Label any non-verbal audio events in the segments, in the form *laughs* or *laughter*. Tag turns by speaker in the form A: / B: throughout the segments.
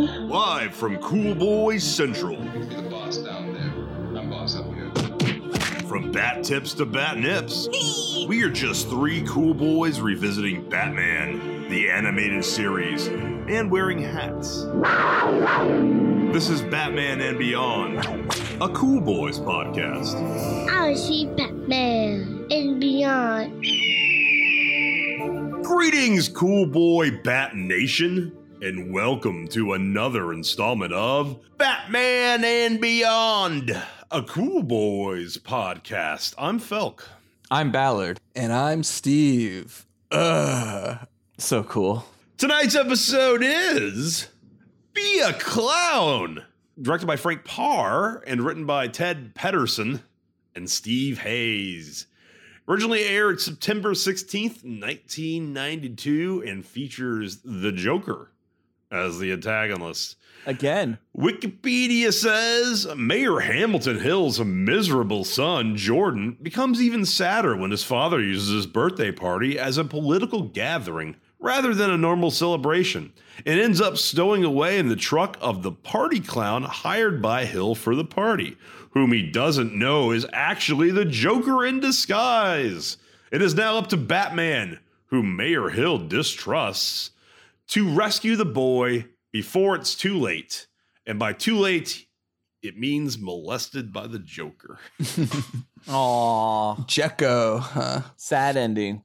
A: Live from Cool Boys Central.
B: Be the boss down there. I'm boss up here.
A: From bat tips to bat nips, we are just three cool boys revisiting Batman, the animated series, and wearing hats. This is Batman and Beyond, a Cool Boys podcast.
C: I see Batman and beyond.
A: Greetings, Cool Boy Bat Nation, and welcome to another installment of Batman and Beyond, a Cool Boys podcast. I'm Felk.
D: I'm Ballard.
E: And I'm Steve. Ugh.
D: So cool.
A: Tonight's episode is Be a Clown, directed by Frank Paur and written by Ted Pedersen and Steve Hayes. Originally aired September 16th, 1992, and features the Joker as the antagonist.
D: Again.
A: Wikipedia says Mayor Hamilton Hill's miserable son, Jordan, becomes even sadder when his father uses his birthday party as a political gathering rather than a normal celebration and ends up stowing away in the truck of the party clown hired by Hill for the party, whom he doesn't know is actually the Joker in disguise. It is now up to Batman, who Mayor Hill distrusts, to rescue the boy before it's too late. And by too late, it means molested by the Joker. *laughs*
D: Aw.
E: Jekko, huh?
D: Sad ending.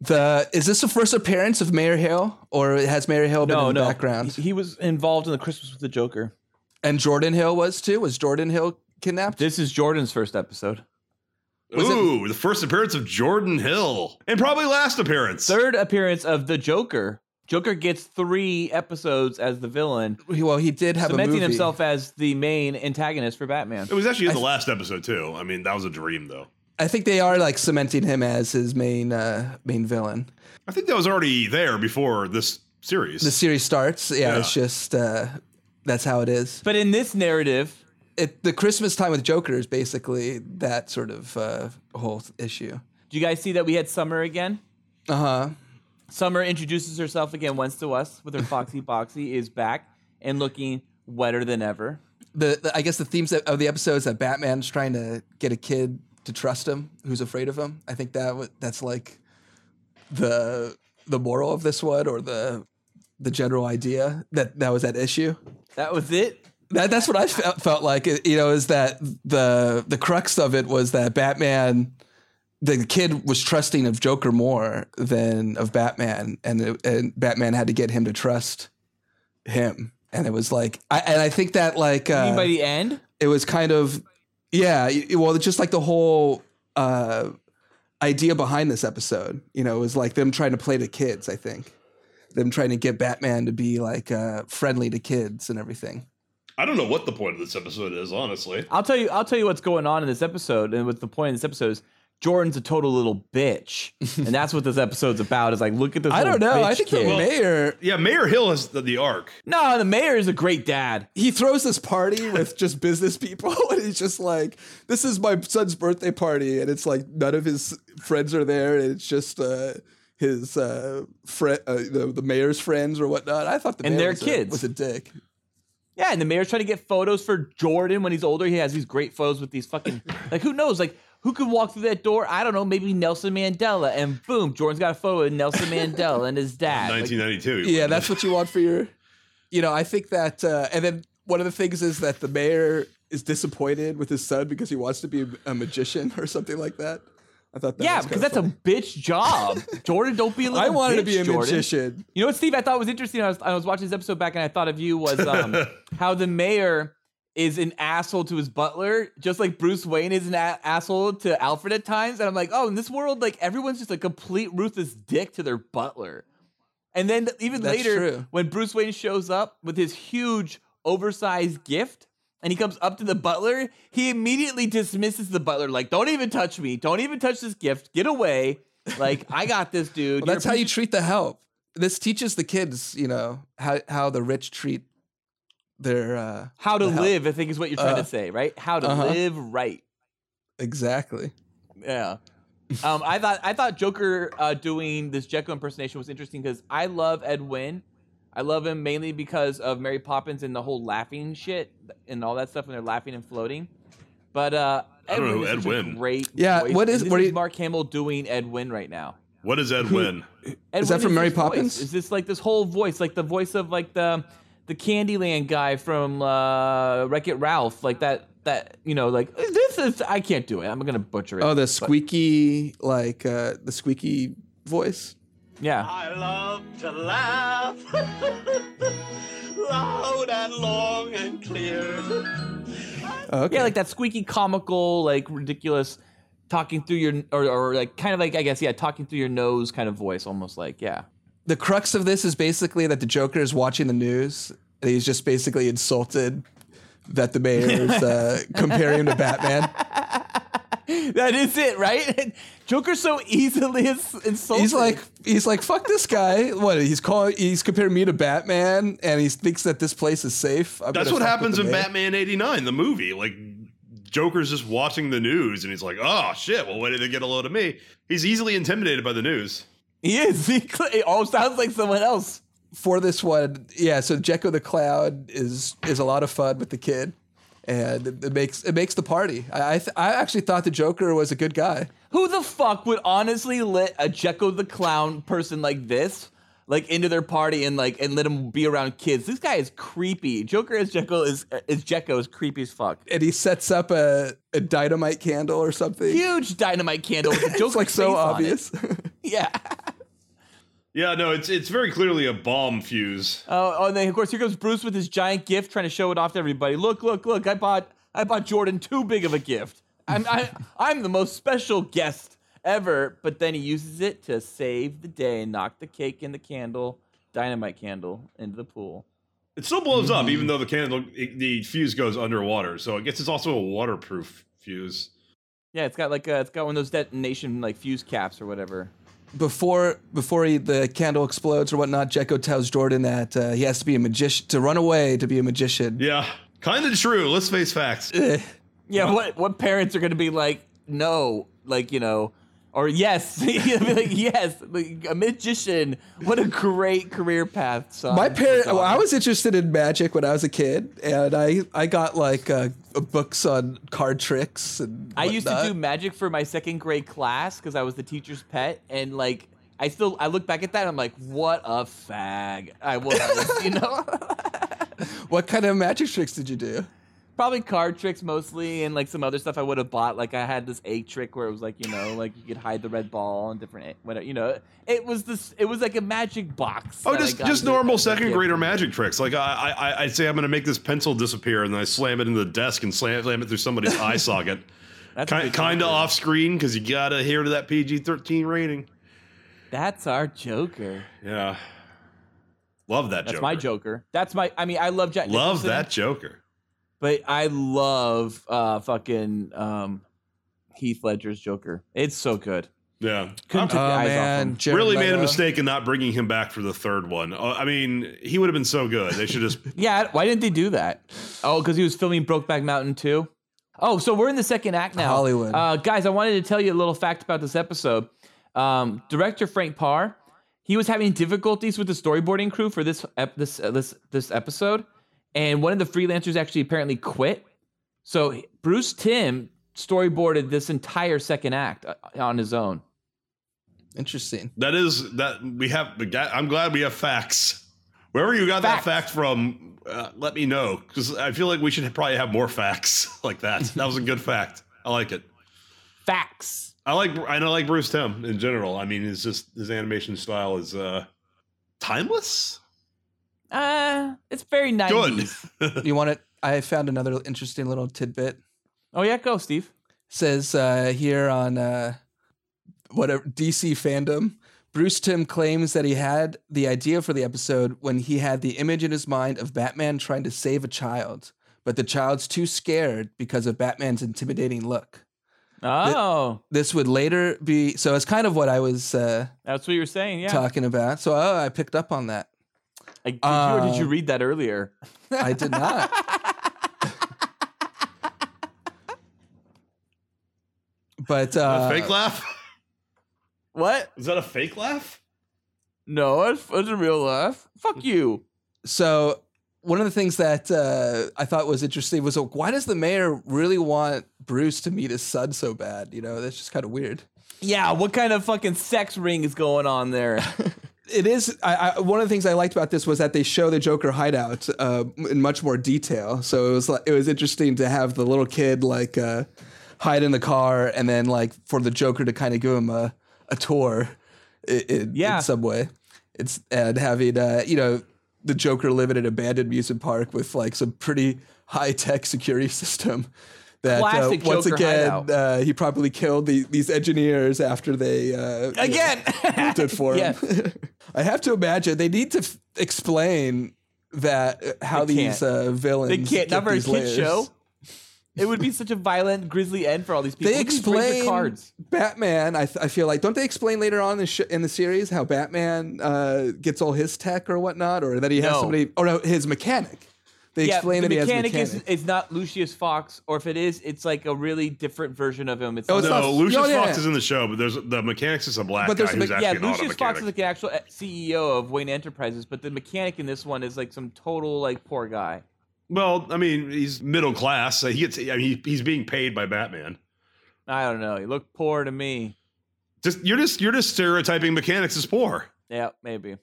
E: The is this the first appearance of Mayor Hill, or has Mayor Hill been
D: No,
E: in the
D: no.
E: background?
D: He, he was involved in the Christmas with the Joker.
E: and Jordan Hill was too. Was Jordan Hill kidnapped?
D: This is Jordan's first episode.
E: Was it-
A: Ooh, the first appearance of Jordan Hill. And probably last appearance.
D: Third appearance of the Joker. Joker gets three episodes as the villain,
E: well, he did have a
D: cementing
E: movie.
D: himself as the main antagonist for Batman.
A: It was actually in the
E: th-
A: last episode, too. I mean, that was a dream, though.
E: I think they are like cementing him as his main uh, main villain.
A: I think that was already there before this series.
E: The series starts. Yeah,
A: Yeah.
E: it's just uh, that's how it is.
D: But in this narrative,
E: It, the Christmas time with Joker is basically that sort of uh, whole issue.
D: do you guys see that we had Summer again?
E: Uh huh.
D: Summer introduces herself again once to us with her Foxy Boxy is back and looking wetter than ever.
E: the, the I guess the themes of the episode is that Batman's trying to get a kid to trust him who's afraid of him. I think that that's like the the moral of this one or the the general idea that that was at issue.
D: That was it.
E: That that's what I felt, felt like. You know, is that the the crux of it was that Batman, the kid was trusting of Joker more than of Batman, and it, and Batman had to get him to trust him. And it was like, I, and I think that like,
D: You
E: uh,
D: mean by the end?
E: it was kind of yeah y- well it's just like the whole uh idea behind this episode you know it was like them trying to play to kids i think them trying to get batman to be like uh friendly to kids and everything
A: I don't know what the point of this episode is, honestly.
D: I'll tell you. I'll tell you what's going on in this episode, and what the point of this episode is. Jordan's a total little bitch, and that's what this episode's about. Is like, look at this.
E: i don't
D: little
E: know i think
D: kid.
E: the mayor
A: Yeah, Mayor Hill is the, the arc.
D: No, the mayor is a great dad.
E: he throws this party with just business people *laughs* and he's just like this is my son's birthday party and it's like none of his friends are there and it's just uh his uh friend uh, the, the mayor's friends or whatnot i thought the
D: And
E: mayor
D: their
E: was a-
D: kids.
E: was a dick
D: Yeah, and the mayor's trying to get photos for Jordan when he's older. He has these great photos with these fucking like who knows like who could walk through that door? I don't know, maybe Nelson Mandela. And boom, Jordan's got a photo of Nelson Mandela and his dad. Like,
A: 1992.
E: yeah that's what you want for your you know i think that uh and then one of the things is that the mayor is disappointed with his son because he wants to be a magician or something like that i thought that
D: yeah,
E: was
D: because
E: kinda
D: that's a bitch job. Jordan, don't be a *laughs* little
E: i wanted to be a
D: Jordan.
E: magician
D: You know what, Steve? I thought was interesting. I was, I was watching this episode back, and I thought of you was um, *laughs* how the mayor is an asshole to his butler, just like Bruce Wayne is an a- asshole to Alfred at times. And I'm like, oh, in this world, like everyone's just a complete ruthless dick to their butler. And then even
E: That's
D: later,
E: true.
D: when Bruce Wayne shows up with his huge, oversized gift. And he comes up to the butler. He immediately dismisses the butler, like, "Don't even touch me! Don't even touch this gift! Get away!" Like, I got this, dude. *laughs*
E: Well, that's how you treat the help. This teaches the kids, you know, how how the rich treat their uh
D: How to
E: the help.
D: live, I think is what you're trying
E: Uh,
D: to say, right? How to
E: uh-huh.
D: live right.
E: exactly.
D: Yeah. Um, I thought I thought Joker uh, doing this Jekko impersonation was interesting because I love Ed Wynn. I love him mainly because of Mary Poppins and the whole laughing shit and all that stuff when they're laughing and floating. But uh,
A: I don't know who
D: is
A: Ed
D: such a
A: Wynn.
D: Great.
E: Yeah,
D: voice,
E: what is-
D: and This
E: what do
D: is
E: you-
D: Mark Hamill doing Ed Wynn right now?
A: What is Ed Wynn?
D: Ed
E: Is that
D: Wynn
E: from Mary
D: his voice.
E: Poppins?
D: Is this like this whole voice, like the voice of like the the Candyland guy from uh, Wreck It Ralph, like that that you know, like this is I can't do it. I'm gonna butcher it.
E: Oh, the
D: but-
E: squeaky, like uh, the squeaky voice.
D: yeah.
F: I love to laugh *laughs* loud and long and clear.
E: Oh, okay.
D: Yeah, like that squeaky, comical, like ridiculous, talking through your or, or like kind of like I guess yeah, talking through your nose kind of voice, almost like yeah.
E: The crux of this is basically that the Joker is watching the news and he's just basically insulted that the mayor is uh, *laughs* comparing him to Batman.
D: That is it, right? *laughs* Joker's so easily ins- insulted.
E: He's like, he's like, fuck this guy. What? He's calling, he's comparing me to Batman, and he thinks that this place is safe. I'm
A: That's what happens in
E: mayor.
A: Batman '89, the movie. Like Joker's just watching the news, and he's like, "Oh shit! Well, when did they get a load of me?" He's easily intimidated by the news.
D: He is. He it all sounds like someone else.
E: For this one, yeah. So Jekko the Clown is is a lot of fun with the kid, and it, it makes it makes the party. I I, th- I actually thought the Joker was a good guy.
D: Who the fuck would honestly let a Jekko the Clown person like this? Like into their party and like and let him be around kids. This guy is creepy. Joker as Jekko is is Jekko is creepy as fuck.
E: And he sets up a, a dynamite candle or something.
D: Huge dynamite candle with *laughs* the Joker
E: it's like so
D: face on it.
E: obvious. *laughs*
D: Yeah.
A: Yeah, no, it's it's very clearly a bomb fuse.
D: Oh, oh, and then of course here comes Bruce with his giant gift, trying to show it off to everybody. Look, look, look! I bought I bought Jordan too big of a gift. I'm I, I'm the most special guest ever. But then he uses it to save the day and knock the cake and the candle, dynamite candle, into the pool.
A: It still blows
E: Mm-hmm.
A: up, even though the candle, the fuse goes underwater. So I guess it's also a waterproof fuse.
D: Yeah, it's got like a, it's got one of those detonation like fuse caps or whatever.
E: Before before he, the candle explodes or whatnot, Jekko tells Jordan that uh, he has to be a magician to run away to be a magician.
A: Yeah, kind of true. Let's face facts.
E: Eh.
D: Yeah, what what parents are gonna be like? No, like you know, or yes, *laughs* like yes, like, a magician. What a great career path, son.
E: My parent,
D: Daughter.
E: well, I was interested in magic when I was a kid, and I I got like uh, books on card tricks and.
D: I used to do magic for my second grade class because I was the teacher's pet, and like I still I look back at that, and I'm like, what a fag I was, you know. *laughs*
E: What kind of magic tricks did you do?
D: Probably card tricks mostly, and like some other stuff I would have bought. Like I had this egg trick where it was like you know, like you could hide the red ball and different, egg- whatever. You know, it was this. It was like a magic box.
A: Oh, just just normal second grader magic tricks. Like I I I'd say I'm gonna make this pencil disappear, and then I slam it into the desk and slam, slam it through somebody's *laughs* eye socket.
D: That's
A: kind, kind of off screen because you gotta adhere to that PG-13 rating.
D: That's our Joker.
A: Yeah, love that.
D: That's
A: Joker.
D: my Joker. That's my. I mean, I love Jack.
A: Love
D: Nicholson,
A: that Joker.
D: But I love uh fucking um Heath Ledger's Joker. It's so good.
A: Yeah,
D: Couldn't take
E: Oh
D: the eyes off
E: man,
D: him.
E: Jared
A: really made a mistake in not bringing him back for the third one. Uh, I mean, he would have been so good. They should just *laughs*
D: Yeah, why didn't they do that? Oh, because he was filming Brokeback Mountain too. Oh, so we're in the second act now.
E: Hollywood.
D: Uh, guys, I wanted to tell you a little fact about this episode. Um, director Frank Paur, he was having difficulties with the storyboarding crew for this ep- this uh, this this episode, and one of the freelancers actually apparently quit. So Bruce Timm storyboarded this entire second act uh, on his own.
E: Interesting.
A: that is that we have. I'm glad we have facts. Wherever you got
D: Facts.
A: that fact from, uh, let me know because I feel like we should probably have more facts *laughs* like that. *laughs* That was a good fact. I like it.
D: Facts.
A: I like I know like Bruce Timm in general. I mean, it's just his animation style is uh timeless.
D: Uh, it's very nice.
A: Good. *laughs*
E: You want it? I found another interesting little tidbit.
D: Oh yeah, go Steve.
E: says uh, here on uh, whatever DC fandom. Bruce Timm claims that he had the idea for the episode when he had the image in his mind of Batman trying to save a child, but the child's too scared because of Batman's intimidating look.
D: Oh,
E: This would later be so. It's kind of what I was uh,
D: that's what you were saying. Yeah.
E: talking about. So oh, I picked up on that.
D: Like, did you or did you
E: Um,
D: read that earlier?
E: I did not. *laughs* but uh,
A: a fake laugh?
D: What?
A: Is that a fake laugh?
D: No, it's, it's a real laugh. Fuck you.
E: So one of the things that uh, I thought was interesting was uh, why does the mayor really want Bruce to meet his son so bad? You know, that's just kind of weird.
D: Yeah, what kind of fucking sex ring is going on there? *laughs*
E: It is. I, I, one of the things I liked about this was that they show the Joker hideout uh, in much more detail. So it was like, it was interesting to have the little kid like uh, hide in the car, and then like for the Joker to kind of give him a, a tour in, in,
D: Yeah.
E: in some way. It's and having uh, you know the Joker live in an abandoned amusement park with like some pretty high tech security *laughs* system. That uh, once again uh, he probably killed the, these engineers after they uh, you *laughs* know,
D: Again. *laughs*
E: did for him. *laughs* I have to imagine they need to f- explain that uh, how
D: They
E: these uh, villains
D: They can't
E: get
D: never a kid show. It would be such a violent, grisly end for all these people.
E: They
D: Look at these razor
E: explain
D: cards.
E: Batman. I, th- I feel like don't they explain later on in the, sh- in the series how Batman uh, gets all his tech or whatnot, or that he has
D: No.
E: somebody or no, his mechanic. They
D: Yeah,
E: explain
D: the
E: that he has a
D: mechanic
E: mechanic.
D: is, is not Lucius Fox, or if it is, it's like a really different version of him. It's
E: Oh, it's
A: no,
E: not-
A: Lucius
E: oh, yeah,
A: Fox
E: yeah.
A: is in the show, but there's the mechanics is a black
E: But
A: guy
E: there's
A: who's
E: me-
A: actually
D: yeah,
A: an auto
D: Lucius Fox is like an actual uh, CEO of Wayne Enterprises, but the mechanic in this one is like some total like poor guy.
A: Well, I mean, he's middle class. So he gets. I mean, he, he's being paid by Batman.
D: I don't know. He looked poor to me.
A: Just you're just you're just stereotyping mechanics as poor.
D: Yeah, maybe.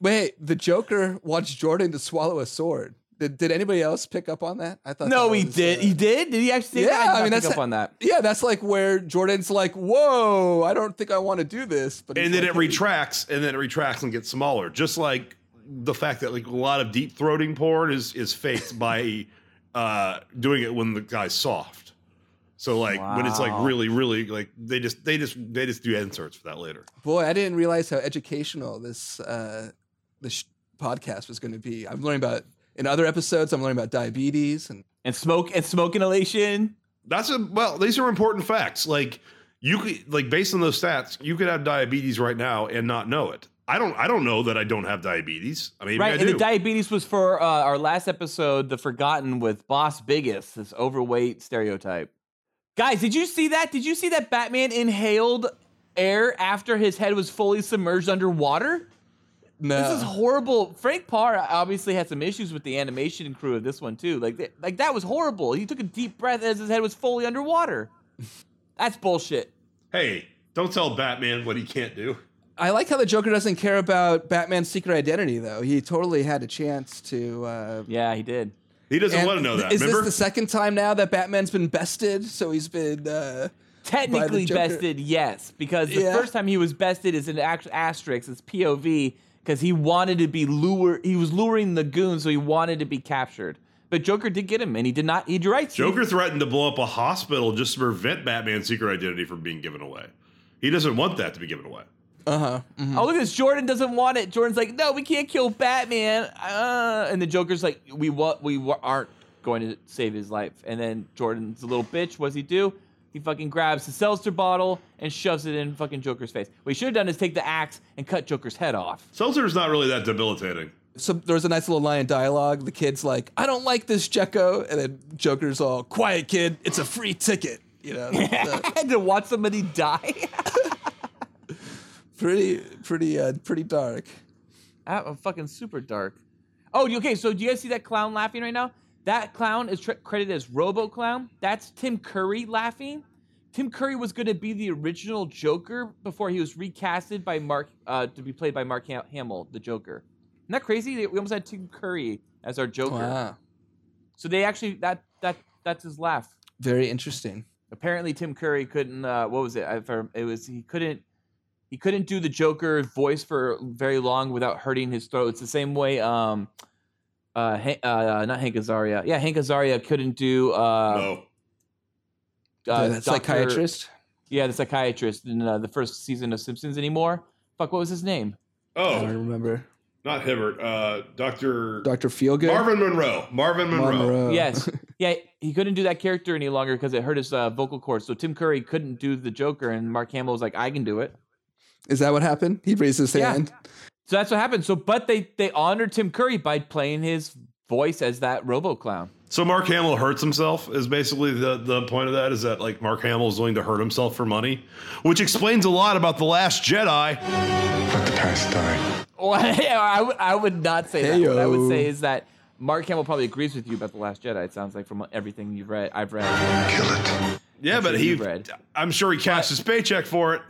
E: Wait, the Joker wants Jordan to swallow a sword. Did, did anybody else pick up on that? I thought
D: No,
E: that
D: he
E: was,
D: did.
E: uh,
D: he did. Did he actually?
E: Yeah,
D: that? I, did
E: I
D: not
E: mean,
D: pick
E: that's
D: up on that.
E: Yeah, that's like where Jordan's like, "Whoa, I don't think I want to do this." But
A: and then
E: like,
A: it
E: "Hey."
A: retracts, and then it retracts and gets smaller. Just like the fact that like a lot of deep throating porn is is faked *laughs* by uh doing it when the guy's soft. So like when it's like really really like they just they just they just do inserts for that later.
E: Boy, I didn't realize how educational this uh, this sh- podcast was going to be. I'm learning about in other episodes. I'm learning about diabetes and
D: And smoke and smoke inhalation.
A: That's a well. These are important facts. Like you could like based on those stats, you could have diabetes right now and not know it. I don't. I don't know that I don't have diabetes. I mean,
D: right,
A: I
D: and
A: do.
D: the diabetes was for uh, our last episode, The Forgotten, with Boss Biggis, this overweight stereotype. Guys, did you see that? Did you see that Batman inhaled air after his head was fully submerged underwater?
E: No,
D: This is horrible. Frank Paur obviously had some issues with the animation crew of this one too. Like, th- like that was horrible. He took a deep breath as his head was fully underwater. *laughs* That's bullshit.
A: hey, don't tell Batman what he can't do.
E: I like how the Joker doesn't care about Batman's secret identity, though. He totally had a chance to. Uh,
D: Yeah, he did.
A: He doesn't
E: and
A: want to know that.
E: Is
A: remember?
E: this the second time now that Batman's been bested? So he's been. Uh,
D: Technically bested, yes, because the
E: Yeah.
D: first time he was bested is an actual asterisk. It's POV because he wanted to be lure. He was luring the goon, so he wanted to be captured. But Joker did get him, and he did not. He right.
A: Joker threatened to blow up a hospital just to prevent Batman's secret identity from being given away. He doesn't want that to be given away.
E: uh huh.
D: Oh, look at this. Jordan doesn't want it. Jordan's like, no, we can't kill Batman. Uh, and the Joker's like, we what? we aren't going to save his life. And then Jordan's a little bitch. What does he do? He fucking grabs the seltzer bottle and shoves it in fucking Joker's face. What he should have done is take the axe and cut Joker's head off.
A: Seltzer's not really that debilitating.
E: So there was a nice little line of dialogue. The kid's like, "I don't like this Jekko," and then Joker's all, "Quiet, kid. It's a free ticket." You know, *laughs*
D: I had to watch somebody die. *laughs*
E: pretty, pretty, uh, pretty dark.
D: Ah, fucking super dark. Oh, okay. So do you guys see that clown laughing right now? That clown is tr- credited as Robo Clown. That's Tim Curry laughing. Tim Curry was going to be the original Joker before he was recasted by Mark uh, to be played by Mark Ham- Hamill, the Joker. Isn't that crazy? We almost had Tim Curry as our Joker.
E: Wow,
D: So they actually that that that's his laugh.
E: very interesting.
D: Apparently, Tim Curry couldn't. Uh, what was it? I, it was he couldn't. He couldn't do the Joker voice for very long without hurting his throat. It's the same way. Um, uh, Han- uh, not Hank Azaria. Yeah, Hank Azaria couldn't do. Uh,
A: no.
D: uh,
E: the
D: Dr.
E: psychiatrist.
D: Yeah, the psychiatrist in uh, the first season of Simpsons anymore. Fuck, what was his name?
E: I
A: Oh,
E: don't remember.
A: not Hibbert. Uh, Doctor
E: Doctor Feelgood.
A: Marvin Monroe. Marvin Monroe.
E: Monroe.
D: Yes, *laughs* yeah, he couldn't do that character any longer because it hurt his uh, vocal cords. So Tim Curry couldn't do the Joker, and Mark Hamill was like, "I can do it."
E: Is that what happened? He raised his
D: Yeah.
E: hand.
D: So that's what happened. So, but they they honored Tim Curry by playing his voice as that Robo Clown.
A: So Mark Hamill hurts himself is basically the the point of that is that like Mark Hamill is willing to hurt himself for money, which explains a lot about the Last Jedi.
B: Let the past die. *laughs*
D: Well, I would I would not say that. What I would say is that Mark Hamill probably agrees with you about the Last Jedi. It sounds like from everything you've read. I've read. Kill it.
A: Yeah, but
D: sure
A: he.
D: read.
A: I'm sure he cashed his paycheck for it.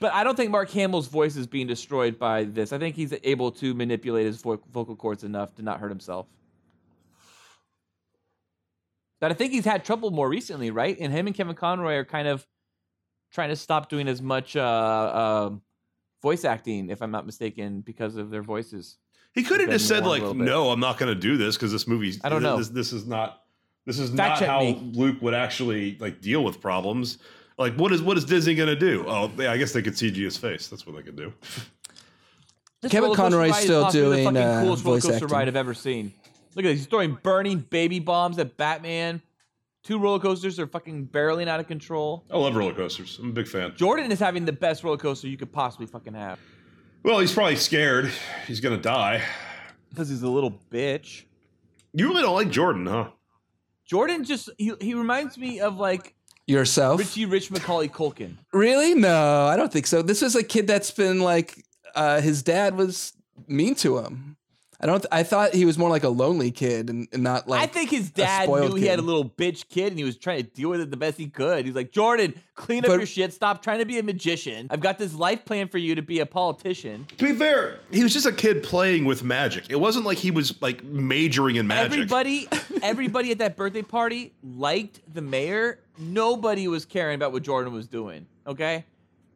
D: But I don't think Mark Hamill's voice is being destroyed by this. I think he's able to manipulate his vo- vocal cords enough to not hurt himself. But I think he's had trouble more recently, right? And him and Kevin Conroy are kind of trying to stop doing as much uh, um voice acting, if I'm not mistaken, because of their voices.
A: He could have just said like, "No, I'm not going to do this because this movie.
D: I don't know.
A: This, this is not. This is
D: Fact
A: not how
D: me.
A: Luke would actually like deal with problems. Like, what is what is Disney going to do? Oh, yeah, I guess they could CG his face. That's what they could do.
D: This
E: Kevin
D: roller coaster
E: Conroy's
D: ride is
E: still
D: possibly
E: doing,
D: the fucking
E: uh,
D: coolest roller
E: voice
D: coaster
E: acting.
D: ride I've ever seen. Look at this. He's throwing burning baby bombs at Batman. Two roller coasters are fucking barreling out of control.
A: I love roller coasters. I'm a big fan.
D: Jordan is having the best roller coaster you could possibly fucking have.
A: Well, he's probably scared. He's going to die.
D: Because he's a little bitch.
A: You really don't like Jordan, huh?
D: Jordan just he, he reminds me of like
E: Yourself?
D: Richie Rich Macaulay Culkin.
E: Really? No, I don't think so. This is a kid that's been like, uh, his dad was mean to him. I don't. I thought he was more like a lonely kid and, and not like.
D: I think his dad knew he had a little bitch kid and he was trying to deal with it the best he could. He's like, Jordan, clean up
E: But-
D: your shit. Stop trying to be a magician. I've got this life plan for you to be a politician.
A: To be fair, he was just a kid playing with magic. It wasn't like he was like majoring in magic.
D: Everybody, *laughs* everybody at that birthday party liked the mayor. Nobody was caring about what Jordan was doing. Okay,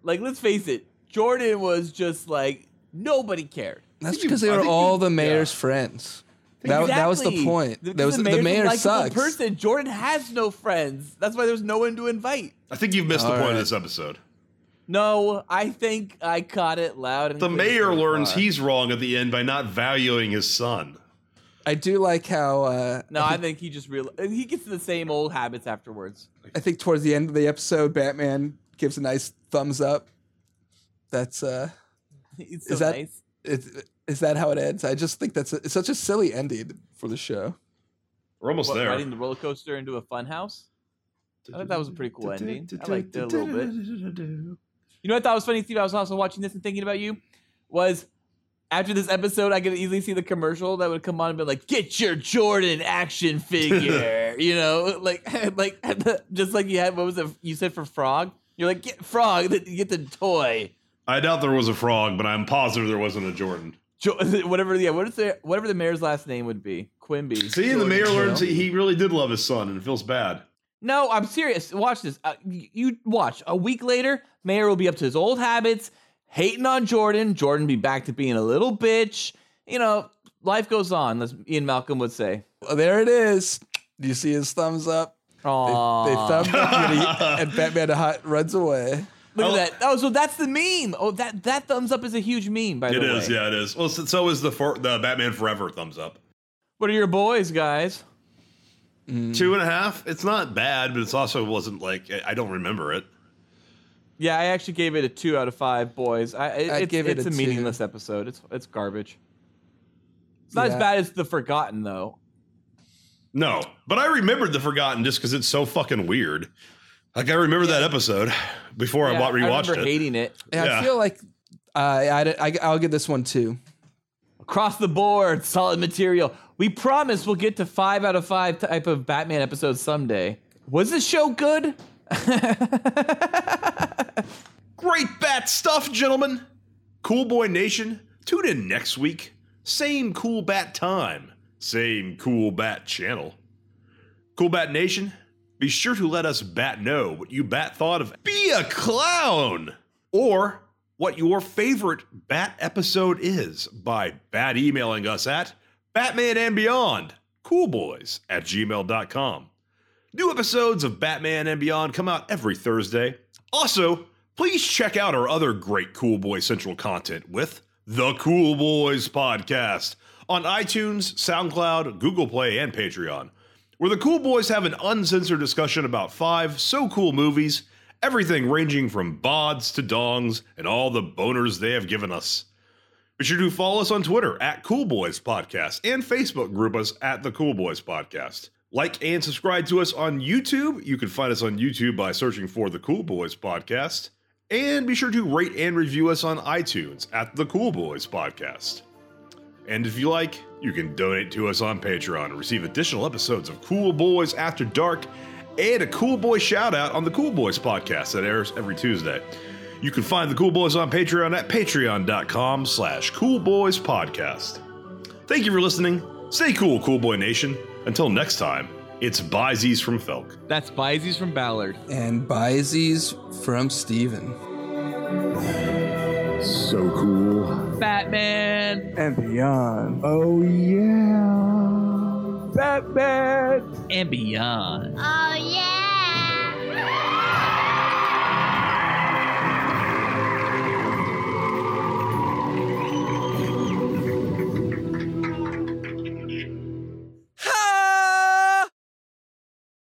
D: like let's face it, Jordan was just like nobody cared.
E: That's because they
A: I
E: were
A: think
E: all
A: you-
E: the mayor's
A: yeah.
E: friends. That, that was the
D: Exactly.
E: point.
D: Because
E: That was the,
D: mayor's a
E: mayor
D: likable
E: sucks.
D: Person, Jordan has no friends. That's why there's no one to invite.
A: I think you've missed the
E: All
A: point of this episode.
D: No, I think I caught it loud. And
A: The
D: clear
A: mayor
D: so
A: learns
D: far.
A: he's wrong at the end by not valuing his son.
E: I do like how. Uh,
D: No, I think he just real. He gets the same old habits afterwards.
E: I think towards the end of the episode, Batman gives a nice thumbs up. That's uh, *laughs*
D: It's so
E: Is that-
D: nice.
E: Is, is that how it ends? I just think that's a, it's such a silly ending for the show.
A: We're almost
D: What,
A: there.
D: riding the roller coaster into a fun house. I thought that was a pretty cool ending. I liked it a little bit. You know what I thought was funny, Steve? I was also watching this and thinking about you. Was after this episode, I could easily see the commercial that would come on and be like, "Get your Jordan action figure," *laughs* you know, like *laughs* like *laughs* just like you had. What was it you said for Frog? You're like, "Get Frog, you get the toy."
A: I doubt there was a frog, but I'm positive there wasn't a Jordan.
D: Jo- *laughs* whatever, yeah, what is the whatever the mayor's last name would be, Quimby.
A: See, and the mayor
D: you know?
A: learns he, he really did love his son, and it feels bad.
D: No, I'm serious. Watch this. Uh, you watch. A week later, Mayor will be up to his old habits, hating on Jordan. Jordan be back to being a little bitch. You know, life goes on, as Ian Malcolm would say.
E: Well, there it is. Do you see his thumbs up?
D: Aww.
E: they thumbed up and, he, *laughs* and Batman hot runs away.
D: Look
A: Oh.
D: at that. Oh, so that's the meme. Oh, that that thumbs up is a huge meme. By
A: It
D: the way, it
A: is. yeah, it is. Well, so, so is the for, the Batman Forever thumbs up.
D: What are your boys, guys? Mm.
A: Two and a half. It's not bad, but it's also wasn't like I- I don't remember it.
D: Yeah, I actually gave it a two out of five. Boys, I, it,
E: I'd
D: it's,
E: give it
D: it's
E: a
D: a, meaningless episode. It's it's garbage. It's not as bad as the Forgotten though.
A: No, but I remembered the Forgotten just because it's so fucking weird. Like I remember that episode before
D: Yeah,
A: I wa- rewatched
D: remember
A: it.
D: hating it.
E: Yeah,
A: Yeah.
E: I feel like uh, I, I, I'll get this one too.
D: Across the board, solid material. We promise we'll get to five out of five type of Batman episodes someday. Was this show good? *laughs*
A: Great bat stuff, gentlemen. Cool Boy Nation, tune in next week. Same cool bat time, same cool bat channel. Cool Bat Nation, be sure to let us bat know what you bat thought of Be a Clown or what your favorite bat episode is by bat emailing us at Batman and Beyond, coolboys at gmail.com. New episodes of Batman and Beyond come out every Thursday. Also, please check out our other great Cool Boy Central content with The Cool Boys Podcast on iTunes, SoundCloud, Google Play, and Patreon, where the Cool Boys have an uncensored discussion about five so cool movies, everything ranging from bods to dongs and all the boners they have given us. Be sure to follow us on Twitter at Cool Boys Podcast and Facebook group us at the Cool Boys Podcast. Like and subscribe to us on YouTube. You can find us on YouTube by searching for the Cool Boys Podcast. And be sure to rate and review us on iTunes at the Cool Boys Podcast. And if you like, you can donate to us on Patreon and receive additional episodes of Cool Boys After Dark and a Cool Boy shout out on the Cool Boys podcast that airs every Tuesday. You can find the Cool Boys on Patreon at patreon.com slash Cool Boys Podcast. Thank you for listening. Stay cool, Cool Boy Nation. Until next time, it's Byzies from Felk.
D: That's Byzies from Ballard.
E: And Byzies from Steven.
G: So cool.
D: Batman.
H: and beyond.
G: Oh, yeah.
H: Batman.
D: And beyond.
C: Oh, yeah.